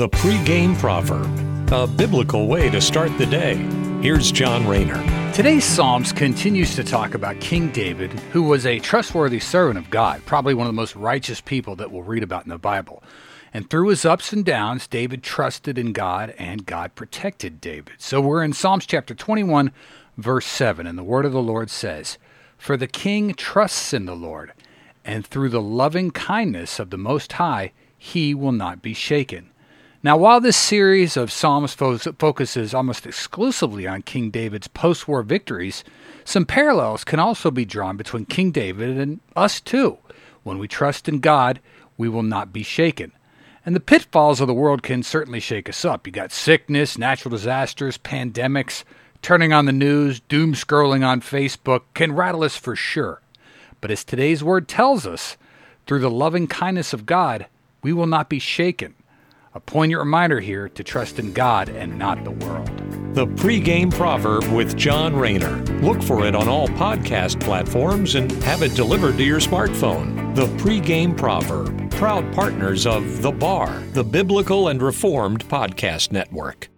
The pregame proverb, a biblical way to start the day. Here's John Rayner. Today's Psalms continues to talk about King David, who was a trustworthy servant of God, probably one of the most righteous people that we'll read about in the Bible. And through his ups and downs, David trusted in God and God protected David. So we're in Psalms chapter 21, verse 7, and the word of the Lord says, For the king trusts in the Lord, and through the loving kindness of the Most High, he will not be shaken. Now, while this series of Psalms fo- focuses almost exclusively on King David's post war victories, some parallels can also be drawn between King David and us too. When we trust in God, we will not be shaken. And the pitfalls of the world can certainly shake us up. You got sickness, natural disasters, pandemics, turning on the news, doom scrolling on Facebook can rattle us for sure. But as today's word tells us, through the loving kindness of God, we will not be shaken. A poignant reminder here to trust in God and not the world. The pregame proverb with John Rayner. Look for it on all podcast platforms and have it delivered to your smartphone. The pregame proverb, proud partners of The Bar, the Biblical and Reformed Podcast Network.